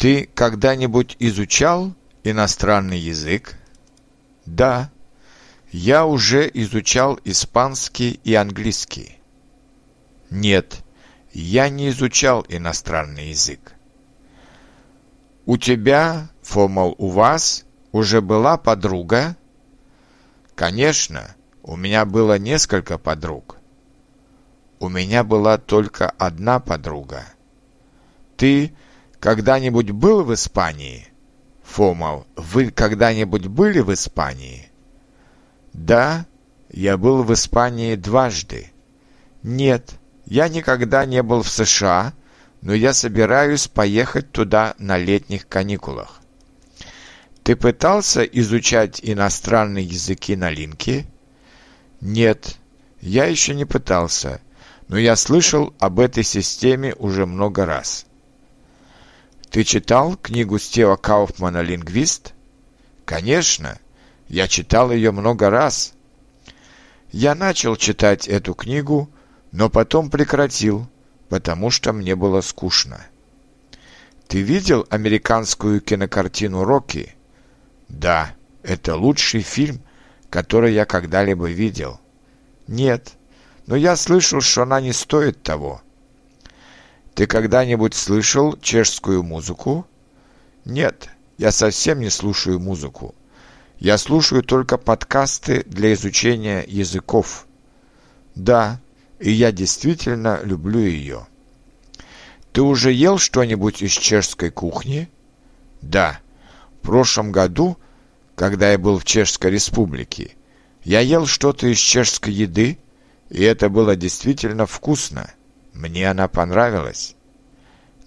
Ты когда-нибудь изучал иностранный язык? Да, я уже изучал испанский и английский. Нет, я не изучал иностранный язык. У тебя, Фомал, у вас уже была подруга? Конечно, у меня было несколько подруг. У меня была только одна подруга. Ты когда-нибудь был в Испании? Фомал, вы когда-нибудь были в Испании? Да, я был в Испании дважды. Нет, я никогда не был в США, но я собираюсь поехать туда на летних каникулах. Ты пытался изучать иностранные языки на линке? Нет, я еще не пытался, но я слышал об этой системе уже много раз. Ты читал книгу Стива Кауфмана «Лингвист»? Конечно, я читал ее много раз. Я начал читать эту книгу, но потом прекратил, потому что мне было скучно. Ты видел американскую кинокартину «Рокки»? Да, это лучший фильм, который я когда-либо видел. Нет, но я слышал, что она не стоит того. Ты когда-нибудь слышал чешскую музыку? Нет, я совсем не слушаю музыку. Я слушаю только подкасты для изучения языков. Да, и я действительно люблю ее. Ты уже ел что-нибудь из чешской кухни? Да. В прошлом году, когда я был в Чешской Республике, я ел что-то из чешской еды, и это было действительно вкусно. Мне она понравилась.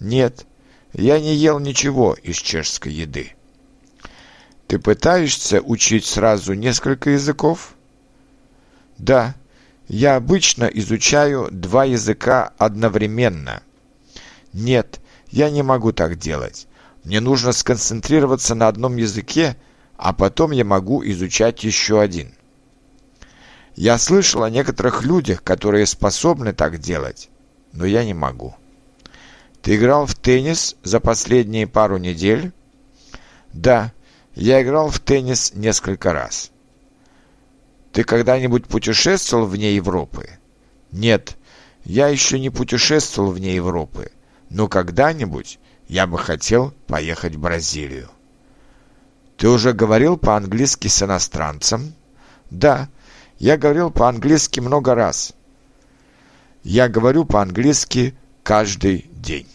Нет, я не ел ничего из чешской еды. Ты пытаешься учить сразу несколько языков? Да, я обычно изучаю два языка одновременно. Нет, я не могу так делать. Мне нужно сконцентрироваться на одном языке, а потом я могу изучать еще один. Я слышал о некоторых людях, которые способны так делать, но я не могу. Ты играл в теннис за последние пару недель? Да, я играл в теннис несколько раз. Ты когда-нибудь путешествовал вне Европы? Нет, я еще не путешествовал вне Европы, но когда-нибудь я бы хотел поехать в Бразилию. Ты уже говорил по-английски с иностранцем? Да, я говорил по-английски много раз. Я говорю по-английски каждый день.